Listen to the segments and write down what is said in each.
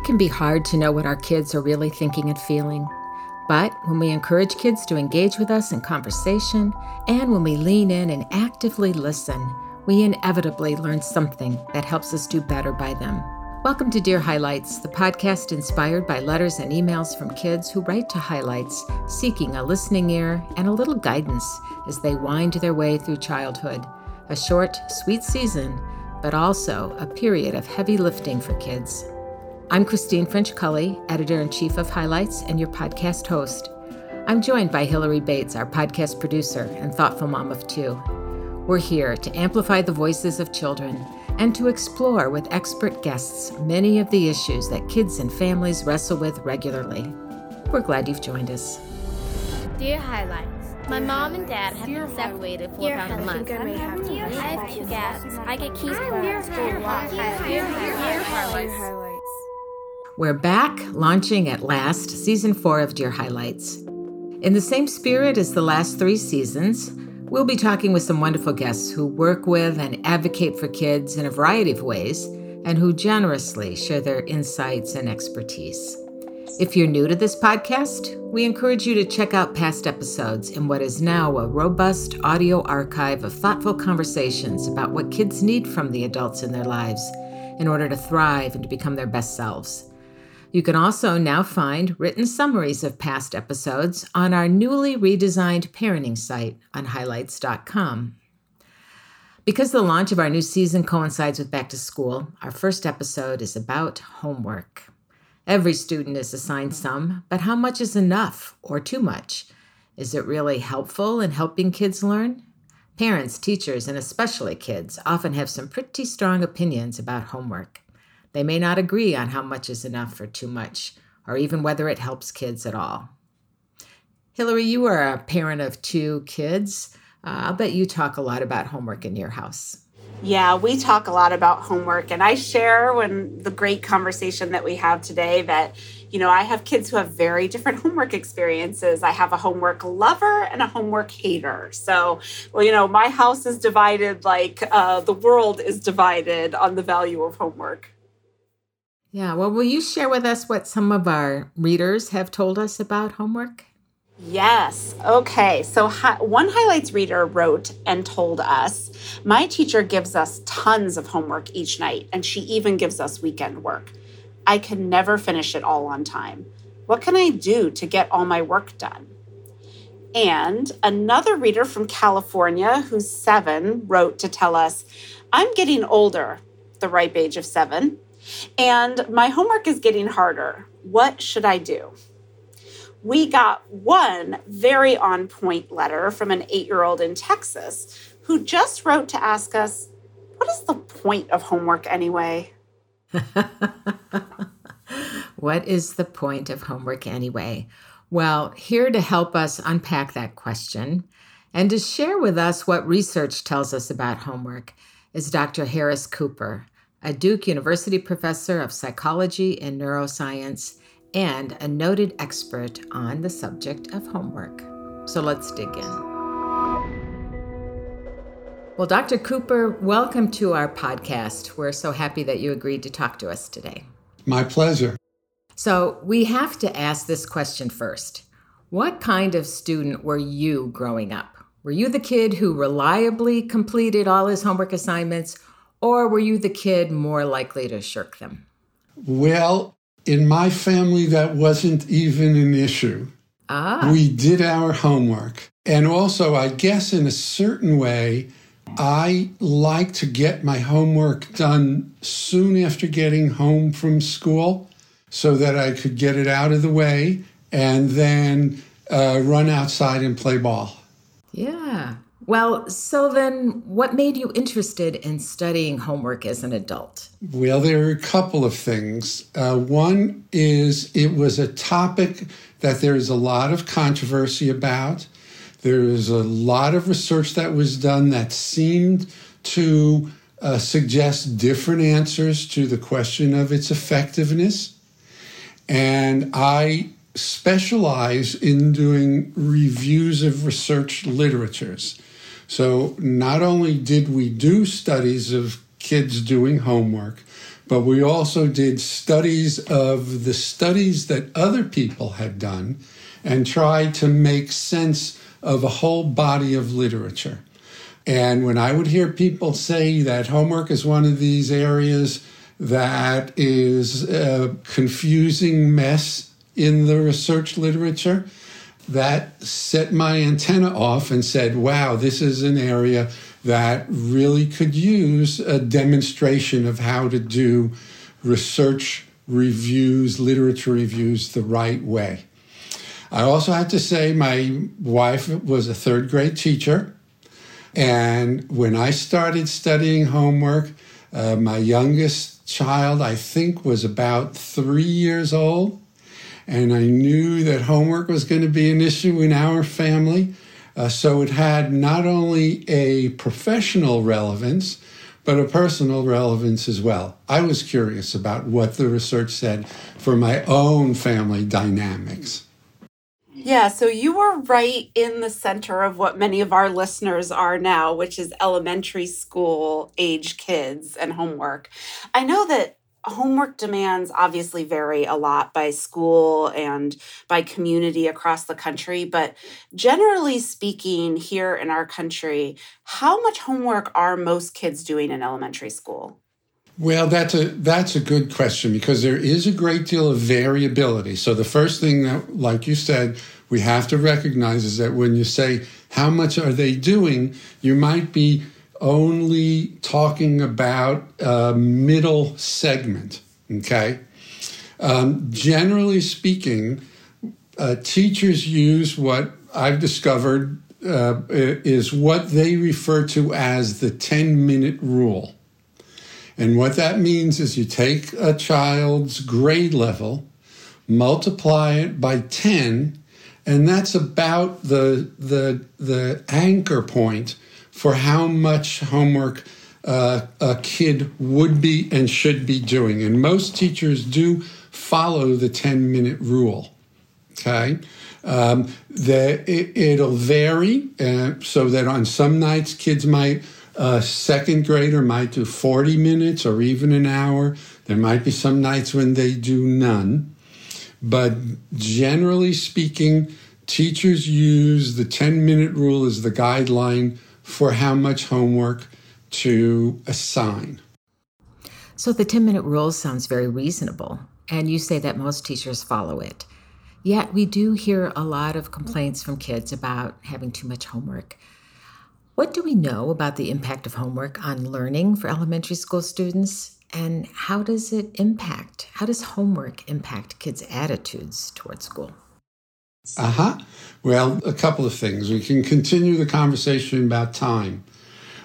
It can be hard to know what our kids are really thinking and feeling. But when we encourage kids to engage with us in conversation, and when we lean in and actively listen, we inevitably learn something that helps us do better by them. Welcome to Dear Highlights, the podcast inspired by letters and emails from kids who write to Highlights, seeking a listening ear and a little guidance as they wind their way through childhood. A short, sweet season, but also a period of heavy lifting for kids. I'm Christine French Cully, editor in chief of Highlights and your podcast host. I'm joined by Hillary Bates, our podcast producer and thoughtful mom of two. We're here to amplify the voices of children and to explore with expert guests many of the issues that kids and families wrestle with regularly. We're glad you've joined us. Dear Highlights, my mom and dad have been separated for about a month. I have two cats. I get keys from school. Dear Highlights. We're back, launching at last season four of Dear Highlights. In the same spirit as the last three seasons, we'll be talking with some wonderful guests who work with and advocate for kids in a variety of ways and who generously share their insights and expertise. If you're new to this podcast, we encourage you to check out past episodes in what is now a robust audio archive of thoughtful conversations about what kids need from the adults in their lives in order to thrive and to become their best selves. You can also now find written summaries of past episodes on our newly redesigned parenting site on highlights.com. Because the launch of our new season coincides with back to school, our first episode is about homework. Every student is assigned some, but how much is enough or too much? Is it really helpful in helping kids learn? Parents, teachers, and especially kids often have some pretty strong opinions about homework. They may not agree on how much is enough or too much, or even whether it helps kids at all. Hillary, you are a parent of two kids. Uh, I'll bet you talk a lot about homework in your house. Yeah, we talk a lot about homework, and I share when the great conversation that we have today that, you know, I have kids who have very different homework experiences. I have a homework lover and a homework hater. So, well, you know, my house is divided like uh, the world is divided on the value of homework. Yeah, well, will you share with us what some of our readers have told us about homework? Yes. Okay. So, hi- one highlights reader wrote and told us My teacher gives us tons of homework each night, and she even gives us weekend work. I can never finish it all on time. What can I do to get all my work done? And another reader from California, who's seven, wrote to tell us I'm getting older, the ripe age of seven and my homework is getting harder. What should I do? We got one very on point letter from an eight year old in Texas who just wrote to ask us, What is the point of homework anyway? what is the point of homework anyway? Well, here to help us unpack that question and to share with us what research tells us about homework is Dr. Harris Cooper a Duke University professor of psychology and neuroscience, and a noted expert on the subject of homework. So let's dig in. Well, Dr. Cooper, welcome to our podcast. We're so happy that you agreed to talk to us today. My pleasure. So, we have to ask this question first What kind of student were you growing up? Were you the kid who reliably completed all his homework assignments, or were you the kid more likely to shirk them? Well, in my family, that wasn't even an issue. Ah. We did our homework. And also, I guess in a certain way, I like to get my homework done soon after getting home from school so that I could get it out of the way and then uh, run outside and play ball. Yeah. Well, so then what made you interested in studying homework as an adult? Well, there are a couple of things. Uh, one is it was a topic that there is a lot of controversy about. There is a lot of research that was done that seemed to uh, suggest different answers to the question of its effectiveness. And I specialize in doing reviews of research literatures. So not only did we do studies of kids doing homework, but we also did studies of the studies that other people had done and tried to make sense of a whole body of literature. And when I would hear people say that homework is one of these areas that is a confusing mess in the research literature, that set my antenna off and said, wow, this is an area that really could use a demonstration of how to do research reviews, literature reviews the right way. I also have to say, my wife was a third grade teacher. And when I started studying homework, uh, my youngest child, I think, was about three years old. And I knew that homework was going to be an issue in our family. Uh, so it had not only a professional relevance, but a personal relevance as well. I was curious about what the research said for my own family dynamics. Yeah, so you were right in the center of what many of our listeners are now, which is elementary school age kids and homework. I know that homework demands obviously vary a lot by school and by community across the country, but generally speaking, here in our country, how much homework are most kids doing in elementary school? Well, that's a that's a good question because there is a great deal of variability. So the first thing that, like you said, we have to recognize is that when you say how much are they doing, you might be only talking about a middle segment. Okay, um, generally speaking, uh, teachers use what I've discovered uh, is what they refer to as the ten minute rule. And what that means is you take a child's grade level, multiply it by 10, and that's about the, the, the anchor point for how much homework uh, a kid would be and should be doing. And most teachers do follow the 10 minute rule. Okay. Um, the, it, will vary uh, so that on some nights kids might a second grader might do 40 minutes or even an hour. There might be some nights when they do none. But generally speaking, teachers use the 10 minute rule as the guideline for how much homework to assign. So the 10 minute rule sounds very reasonable, and you say that most teachers follow it. Yet we do hear a lot of complaints from kids about having too much homework. What do we know about the impact of homework on learning for elementary school students? And how does it impact? How does homework impact kids' attitudes towards school? Uh huh. Well, a couple of things. We can continue the conversation about time.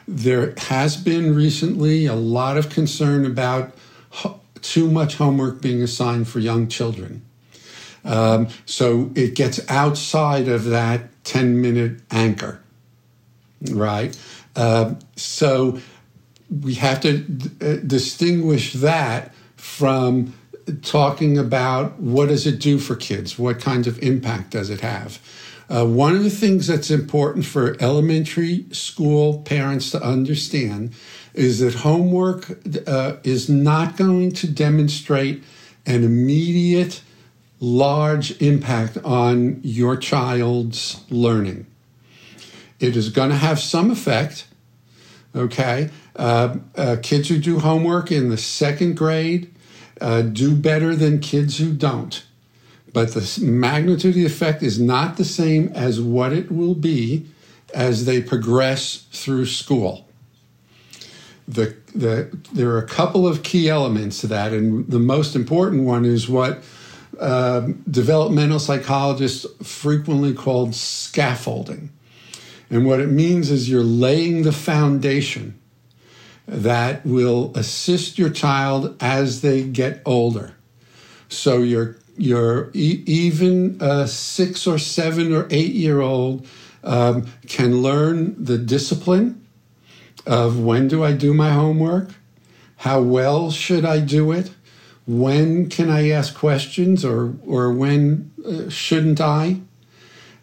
There has been recently a lot of concern about ho- too much homework being assigned for young children. Um, so it gets outside of that 10 minute anchor right? Uh, so we have to d- uh, distinguish that from talking about what does it do for kids? What kind of impact does it have? Uh, one of the things that's important for elementary school parents to understand is that homework uh, is not going to demonstrate an immediate large impact on your child's learning. It is going to have some effect. Okay. Uh, uh, kids who do homework in the second grade uh, do better than kids who don't. But the magnitude of the effect is not the same as what it will be as they progress through school. The, the, there are a couple of key elements to that, and the most important one is what uh, developmental psychologists frequently called scaffolding. And what it means is you're laying the foundation that will assist your child as they get older. So your your even a six or seven or eight year old um, can learn the discipline of when do I do my homework, how well should I do it, when can I ask questions, or or when uh, shouldn't I.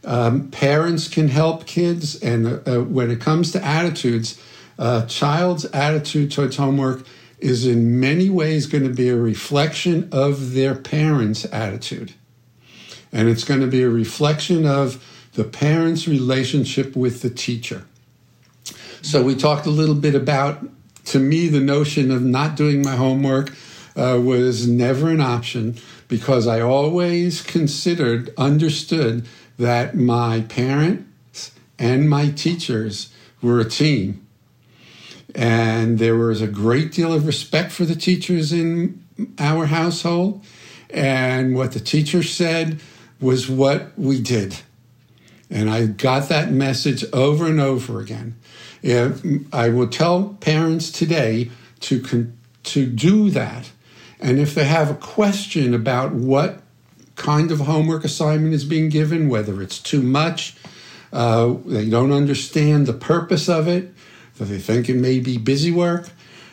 Um, parents can help kids, and uh, when it comes to attitudes, a child's attitude towards homework is in many ways going to be a reflection of their parents' attitude. And it's going to be a reflection of the parents' relationship with the teacher. So we talked a little bit about, to me, the notion of not doing my homework uh, was never an option because I always considered, understood that my parents and my teachers were a team and there was a great deal of respect for the teachers in our household. And what the teacher said was what we did. And I got that message over and over again. If I will tell parents today to, con- to do that. And if they have a question about what kind of homework assignment is being given, whether it's too much, uh, they don't understand the purpose of it, that they think it may be busy work.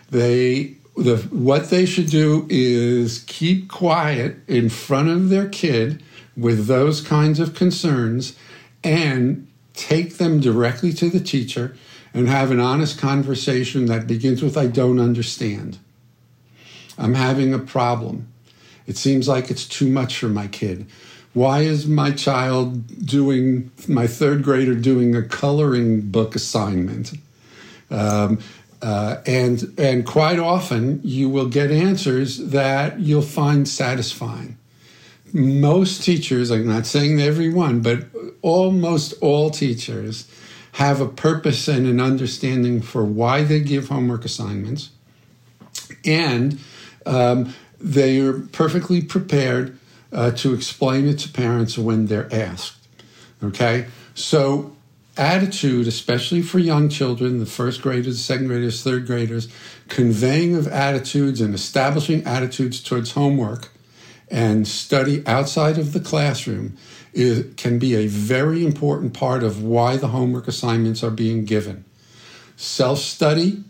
They the what they should do is keep quiet in front of their kid with those kinds of concerns and take them directly to the teacher and have an honest conversation that begins with I don't understand. I'm having a problem. It seems like it's too much for my kid. Why is my child doing, my third grader doing a coloring book assignment? Um, uh, and and quite often you will get answers that you'll find satisfying. Most teachers, I'm not saying everyone, but almost all teachers have a purpose and an understanding for why they give homework assignments, and um, they are perfectly prepared uh, to explain it to parents when they're asked. Okay, so attitude, especially for young children, the first graders, second graders, third graders, conveying of attitudes and establishing attitudes towards homework and study outside of the classroom is, can be a very important part of why the homework assignments are being given. Self study,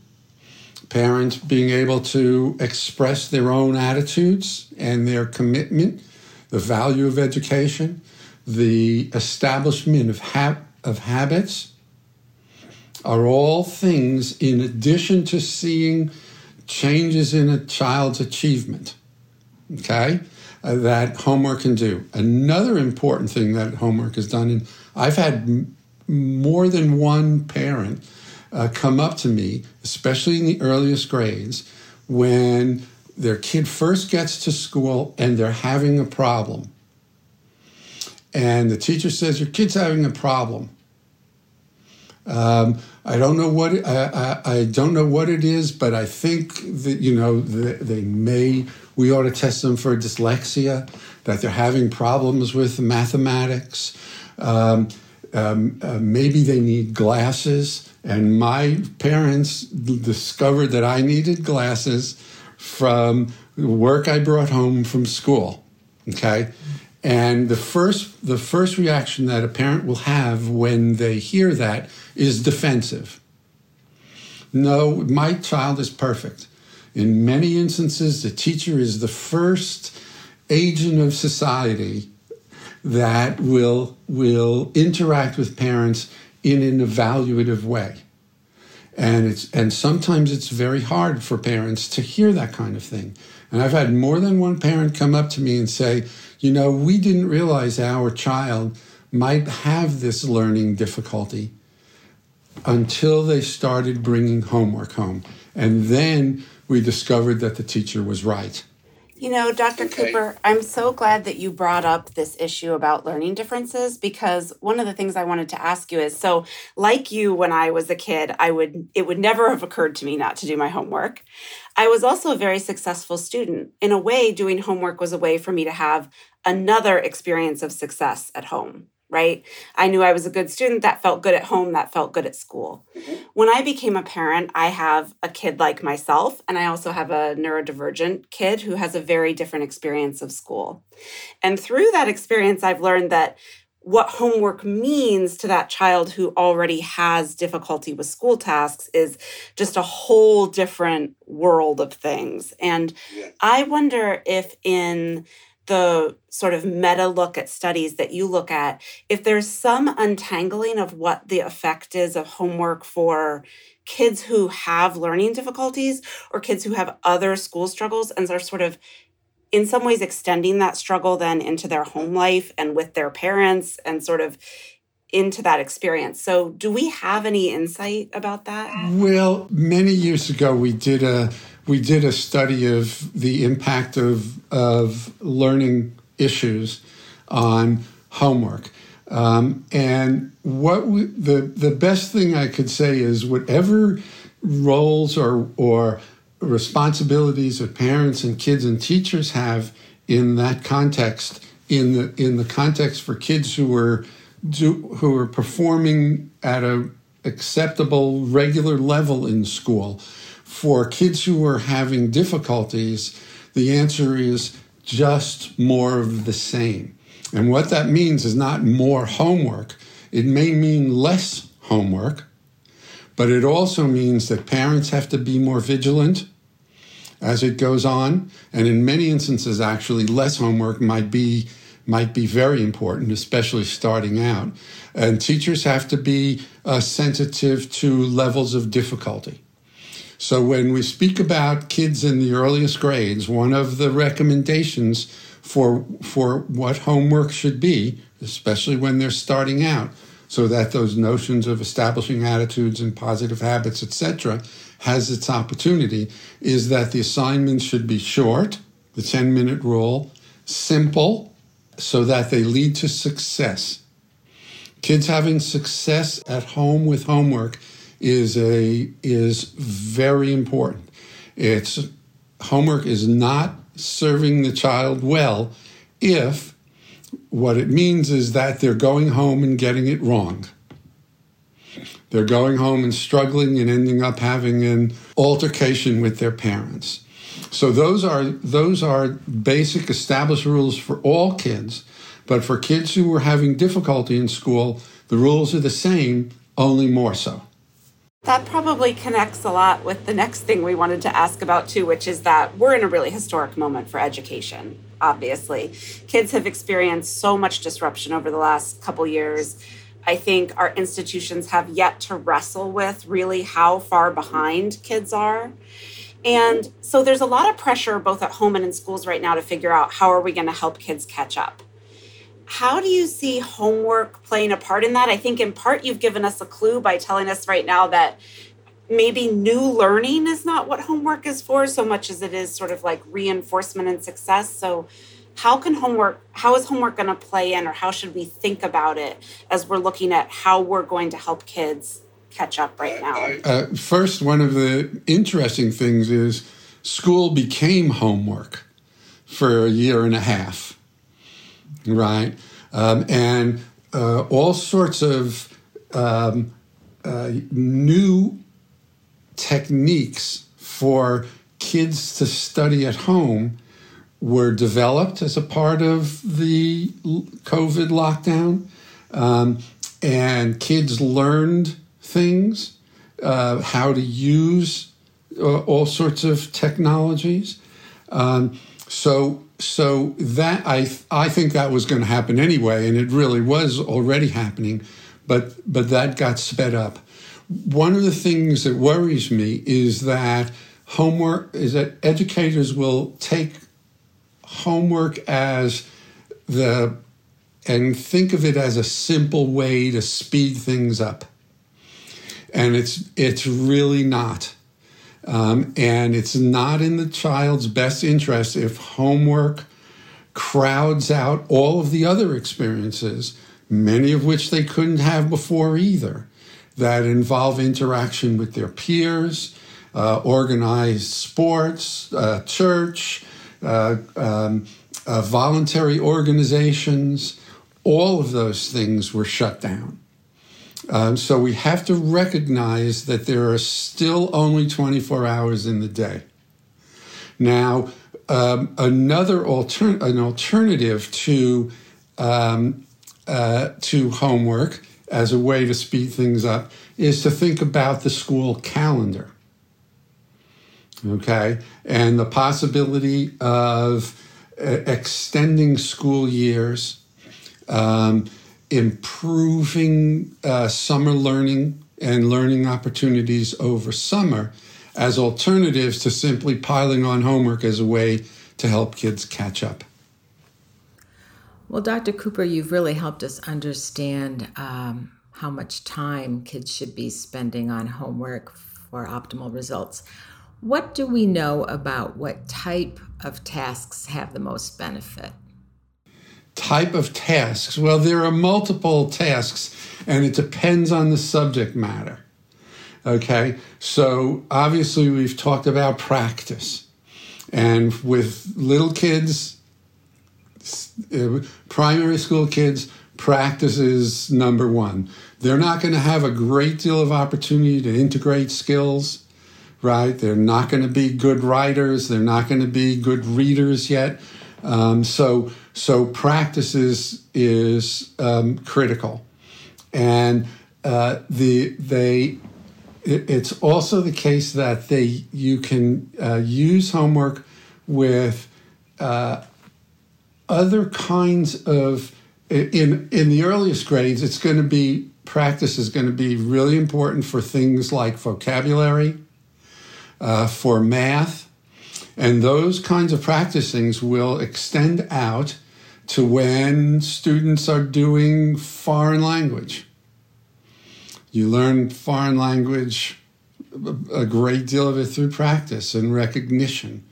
parents being able to express their own attitudes and their commitment, the value of education, the establishment of habits of habits are all things in addition to seeing changes in a child's achievement. Okay? Uh, that homework can do. Another important thing that homework has done, and I've had more than one parent uh, come up to me, especially in the earliest grades, when their kid first gets to school and they're having a problem and the teacher says your kid's having a problem. Um, I don't know what I, I, I, don't know what it is, but I think that you know the, they may we ought to test them for dyslexia, that they're having problems with mathematics. Um, um, uh, maybe they need glasses, and my parents discovered that I needed glasses from work I brought home from school. Okay, and the first, the first reaction that a parent will have when they hear that is defensive. No, my child is perfect. In many instances, the teacher is the first agent of society that will, will interact with parents in an evaluative way. And, it's, and sometimes it's very hard for parents to hear that kind of thing. And I've had more than one parent come up to me and say, you know, we didn't realize our child might have this learning difficulty until they started bringing homework home. And then we discovered that the teacher was right. You know, Dr. Okay. Cooper, I'm so glad that you brought up this issue about learning differences because one of the things I wanted to ask you is so like you when I was a kid, I would it would never have occurred to me not to do my homework. I was also a very successful student. In a way, doing homework was a way for me to have another experience of success at home right? I knew I was a good student that felt good at home, that felt good at school. Mm-hmm. When I became a parent, I have a kid like myself, and I also have a neurodivergent kid who has a very different experience of school. And through that experience, I've learned that what homework means to that child who already has difficulty with school tasks is just a whole different world of things. And. I wonder if in the sort of meta look at studies that you look at, if there's some untangling of what the effect is of homework for kids who have learning difficulties or kids who have other school struggles and are sort of in some ways extending that struggle then into their home life and with their parents and sort of into that experience. So, do we have any insight about that? Well, many years ago we did a we did a study of the impact of of learning issues on homework. Um, and what we, the the best thing I could say is whatever roles or or responsibilities that parents and kids and teachers have in that context, in the in the context for kids who are do, who are performing at a acceptable regular level in school, for kids who are having difficulties, the answer is just more of the same. And what that means is not more homework, it may mean less homework, but it also means that parents have to be more vigilant as it goes on. And in many instances, actually, less homework might be might be very important, especially starting out. And teachers have to be uh, sensitive to levels of difficulty. So when we speak about kids in the earliest grades, one of the recommendations for for what homework should be, especially when they're starting out, so that those notions of establishing attitudes and positive habits, etc., has its opportunity, is that the assignments should be short, the 10 minute rule, simple, so that they lead to success. Kids having success at home with homework is a is very important. It's homework is not serving the child well if what it means is that they're going home and getting it wrong. They're going home and struggling and ending up having an altercation with their parents. So those are those are basic established rules for all kids, but for kids who are having difficulty in school, the rules are the same, only more so. That probably connects a lot with the next thing we wanted to ask about, too, which is that we're in a really historic moment for education, obviously. Kids have experienced so much disruption over the last couple years. I think our institutions have yet to wrestle with really how far behind kids are. And so there's a lot of pressure both at home and in schools right now to figure out how are we going to help kids catch up. How do you see homework playing a part in that? I think in part you've given us a clue by telling us right now that maybe new learning is not what homework is for so much as it is sort of like reinforcement and success. So how can homework how is homework going to play in or how should we think about it as we're looking at how we're going to help kids catch up right now? Uh, first, one of the interesting things is school became homework for a year and a half right? Um, and uh, all sorts of um, uh, new techniques for kids to study at home were developed as a part of the COVID lockdown. Um, and kids learned things, uh, how to use uh, all sorts of technologies. Um, so so that I I think that was going to happen anyway, and it really was already happening, but but that got sped up. One of the things that worries me is that homework is that educators will take homework as the and think of it as a simple way to speed things up, and it's it's really not. Um, and it's not in the child's best interest if homework crowds out all of the other experiences, many of which they couldn't have before either, that involve interaction with their peers, uh, organized sports, uh, church, uh, um, uh, voluntary organizations. All of those things were shut down. Um, so we have to recognize that there are still only 24 hours in the day. Now, um, another alter- an alternative to um, uh, to homework as a way to speed things up is to think about the school calendar. Okay, and the possibility of uh, extending school years. Um, improving uh, summer learning and learning opportunities over summer as alternatives to simply piling on homework as a way to help kids catch up. Well, Dr. Cooper, you've really helped us understand um, how much time kids should be spending on homework for optimal results. What do we know about what type of tasks have the most benefit? Type of tasks? Well, there are multiple tasks, and it depends on the subject matter. Okay, so obviously we've talked about practice. And with little kids, primary school kids, practice is number one. They're not going to have a great deal of opportunity to integrate skills, right? They're not going to be good writers. They're not going to be good readers yet. Um, so, so practices is, um, critical. And uh, the, they, it, it's also the case that they, you can uh, use homework with uh, other kinds of in in the earliest grades it's going to be practice is going to be really important for things like vocabulary uh, for math and those kinds of practicings will extend out to when students are doing foreign language. You learn foreign language a great deal of it through practice and recognition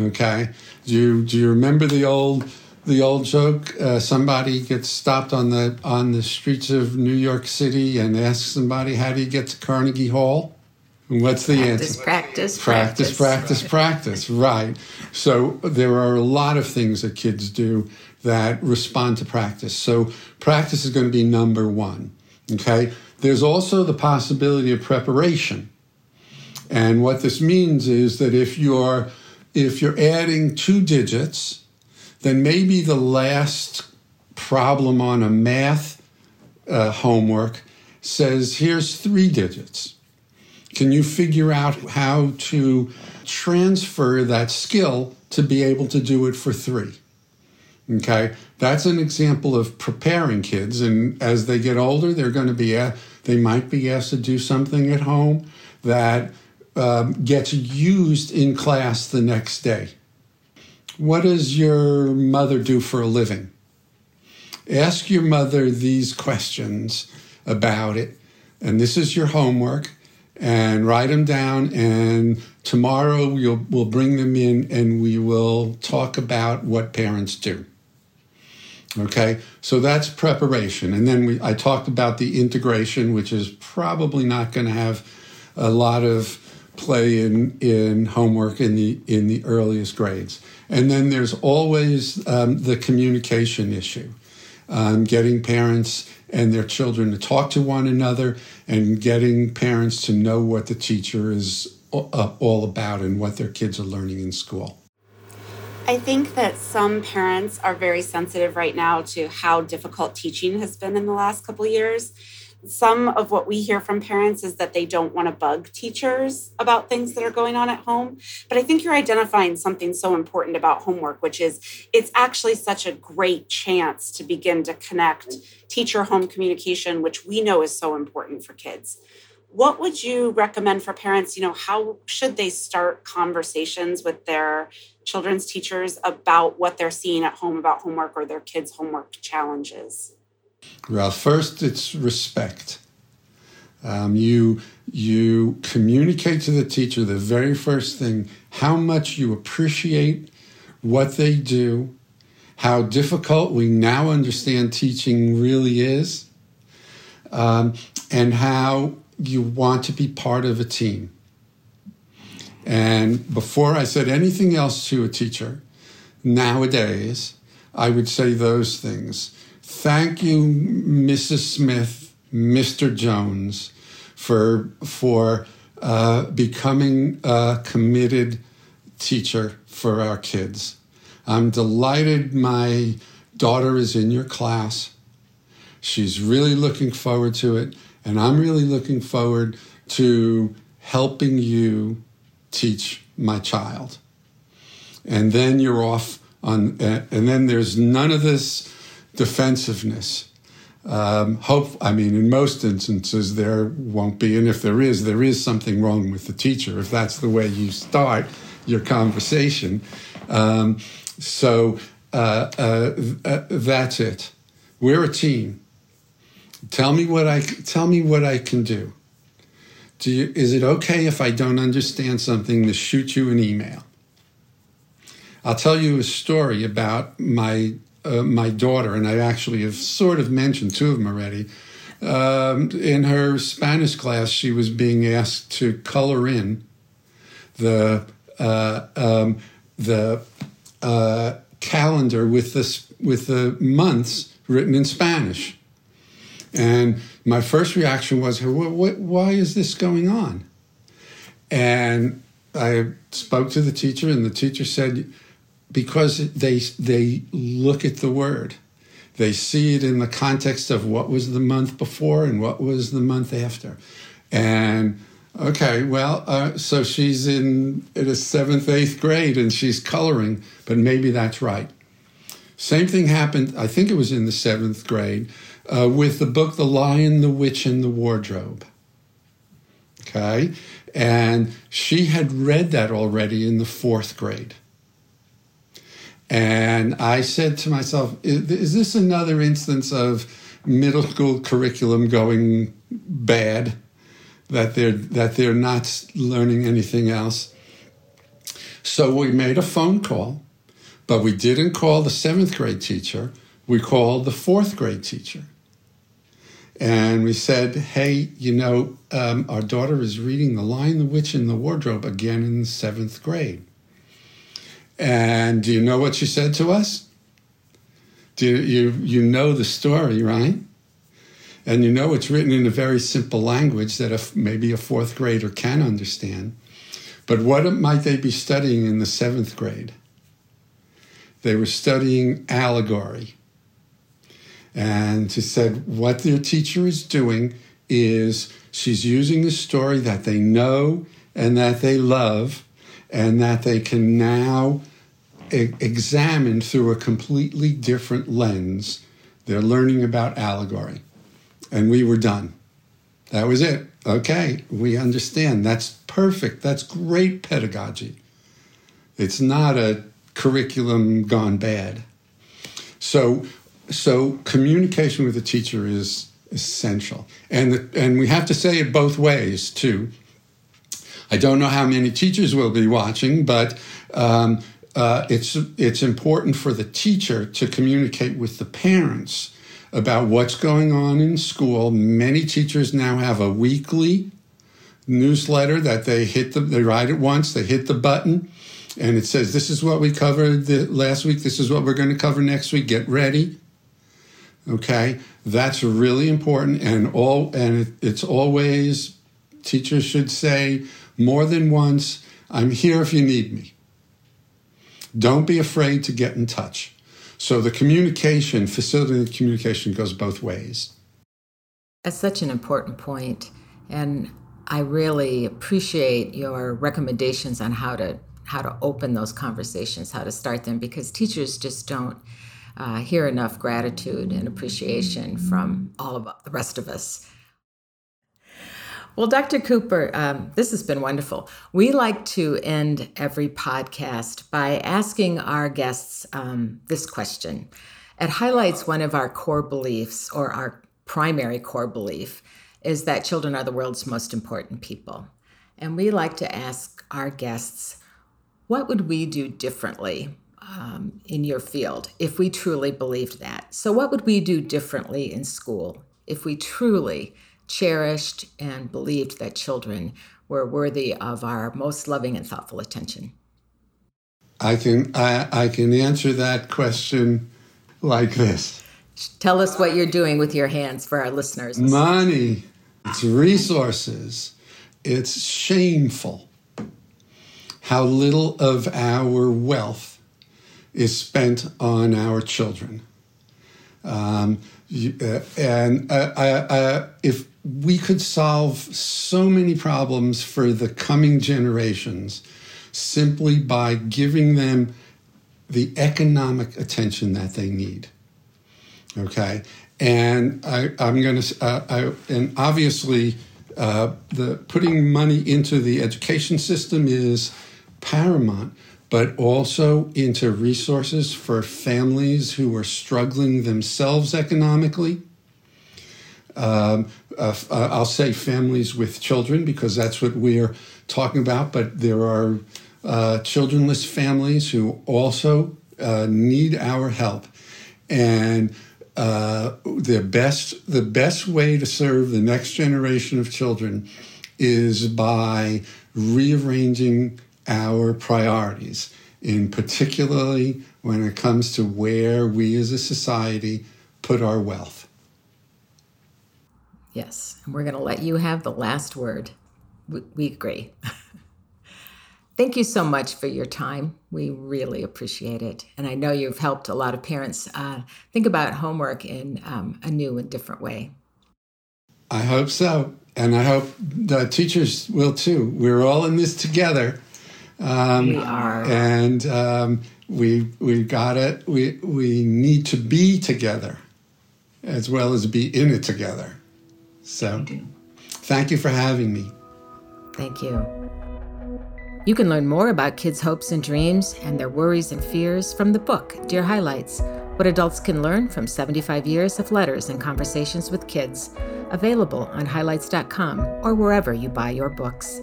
okay? Do you do you remember the old the old joke uh, somebody gets stopped on the on the streets of New York City and asks somebody how do you get to Carnegie Hall what's the practice, answer? practice practice practice. practice, practice right. So there are a lot of things that kids do that respond to practice. So practice is going to be number 1 okay? There's also the possibility of preparation. And what this means is that if you're if you're adding two digits then maybe the last problem on a math uh, homework says, here's three digits. Can you figure out how to transfer that skill to be able to do it for three? Okay, that's an example of preparing kids. And as they get older, they're going to be, they might be asked to do something at home that um, gets used in class the next day. What does your mother do for a living? Ask your mother these questions about it. And this is your homework. And write them down. And tomorrow we'll, we'll bring them in and we will talk about what parents do. Okay, so that's preparation. And then we, I talked about the integration, which is probably not going to have a lot of play in, in homework in the, in the earliest grades. And then there's always um, the communication issue, um, getting parents and their children to talk to one another and getting parents to know what the teacher is all about and what their kids are learning in school. I think that some parents are very sensitive right now to how difficult teaching has been in the last couple years some of what we hear from parents is that they don't want to bug teachers about things that are going on at home. But I think you're identifying something so important about homework, which is it's actually such a great chance to begin to connect teacher home communication, which we know is so important for kids. What would you recommend for parents? You know, how should they start conversations with their children's teachers about what they're seeing at home about homework or their kids' homework challenges? Well, first, it's respect. Um, you you communicate to the teacher the very first thing how much you appreciate what they do, how difficult we now understand teaching really is, um, and how you want to be part of a team. And before I said anything else to a teacher, nowadays, I would say those things. Thank you, Mrs. Smith, Mr. Jones, for for uh, becoming a committed teacher for our kids. I'm delighted my daughter is in your class. She's really looking forward to it, and I'm really looking forward to helping you teach my child. And then you're off on, and then there's none of this defensiveness. Um, hope, I mean, in most instances, there won't be. And if there is, there is something wrong with the teacher, if that's the way you start your conversation. Um, so uh, uh, uh, that's it. We're a team. Tell me what I tell me what I can do. do you, is it okay if I don't understand something to shoot you an email? I'll tell you a story about my uh, my daughter, and I actually have sort of mentioned two of them already. Um, in her Spanish class, she was being asked to color in the uh, um, the uh, calendar with the with the months written in Spanish. And my first reaction was, why is this going on? And I spoke to the teacher, and the teacher said, because they, they look at the word. They see it in the context of what was the month before and what was the month after. And okay, well, uh, so she's in, in a seventh, eighth grade and she's coloring, but maybe that's right. Same thing happened, I think it was in the seventh grade uh, with the book The Lion, the Witch, and the Wardrobe. Okay? And she had read that already in the fourth grade. And I said to myself, is this another instance of middle school curriculum going bad? That they're, that they're not learning anything else? So we made a phone call, but we didn't call the seventh grade teacher. We called the fourth grade teacher and we said, "Hey, you know, um, our daughter is reading *The Lion, the Witch, and the Wardrobe* again in seventh grade." And do you know what she said to us? Do you you, you know the story, right? And you know it's written in a very simple language that if maybe a fourth grader can understand. But what might they be studying in the seventh grade? They were studying allegory and she said, what their teacher is doing is she's using a story that they know and that they love and that they can now e- examine through a completely different lens. They're learning about allegory. And we were done. That was it. Okay, we understand. That's perfect. That's great pedagogy. It's not a curriculum gone bad. So so communication with the teacher is essential, and the, and we have to say it both ways too. I don't know how many teachers will be watching, but um, uh, it's it's important for the teacher to communicate with the parents about what's going on in school. Many teachers now have a weekly newsletter that they hit the they write it once, they hit the button, and it says this is what we covered the, last week. This is what we're going to cover next week. Get ready. Okay, that's really important, and all and it, it's always teachers should say more than once, "I'm here if you need me." Don't be afraid to get in touch. So the communication, facilitating communication, goes both ways. That's such an important point, and I really appreciate your recommendations on how to how to open those conversations, how to start them, because teachers just don't uh, hear enough gratitude and appreciation from all of the rest of us. Well, Dr. Cooper, um, this has been wonderful. We like to end every podcast by asking our guests um, this question. It highlights one of our core beliefs, or our primary core belief, is that children are the world's most important people. And we like to ask our guests, what would we do differently um, in your field if we truly believed that. So, what would we do differently in school if we truly cherished and believed that children were worthy of our most loving and thoughtful attention? I can I, I can answer that question like this. Tell us what you're doing with your hands for our listeners. Money, it's resources. It's shameful how little of our wealth is spent on our children. Um, uh, and uh, uh, if we could solve so many problems for the coming generations simply by giving them the economic attention that they need. Okay, and I, am going to, uh, and obviously, uh, the putting money into the education system is paramount, but also into resources for families who are struggling themselves economically. Um, uh, uh I'll say families with children because that's what we're talking about, but there are uh, childrenless families who also uh, need our help. And uh, the best the best way to serve the next generation of children is by rearranging our priorities, in particularly when it comes to where we as a society put our wealth. Yes, and we're going to let you have the last word. We, we agree. Thank you so much for your time. We really appreciate it. And I know you've helped a lot of parents uh, think about homework in um, a new and different way. I hope so. And I hope the teachers will too. We're all in this together. Um, we are. And um, we, we got it. We, we need to be together as well as be in it together. So thank you for having me. Thank you. You can learn more about kids' hopes and dreams and their worries and fears from the book, Dear Highlights What Adults Can Learn from 75 Years of Letters and Conversations with Kids, available on highlights.com or wherever you buy your books.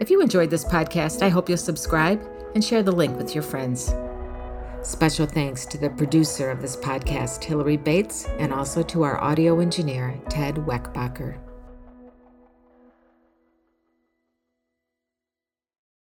If you enjoyed this podcast, I hope you'll subscribe and share the link with your friends. Special thanks to the producer of this podcast, Hillary Bates, and also to our audio engineer, Ted Weckbacher.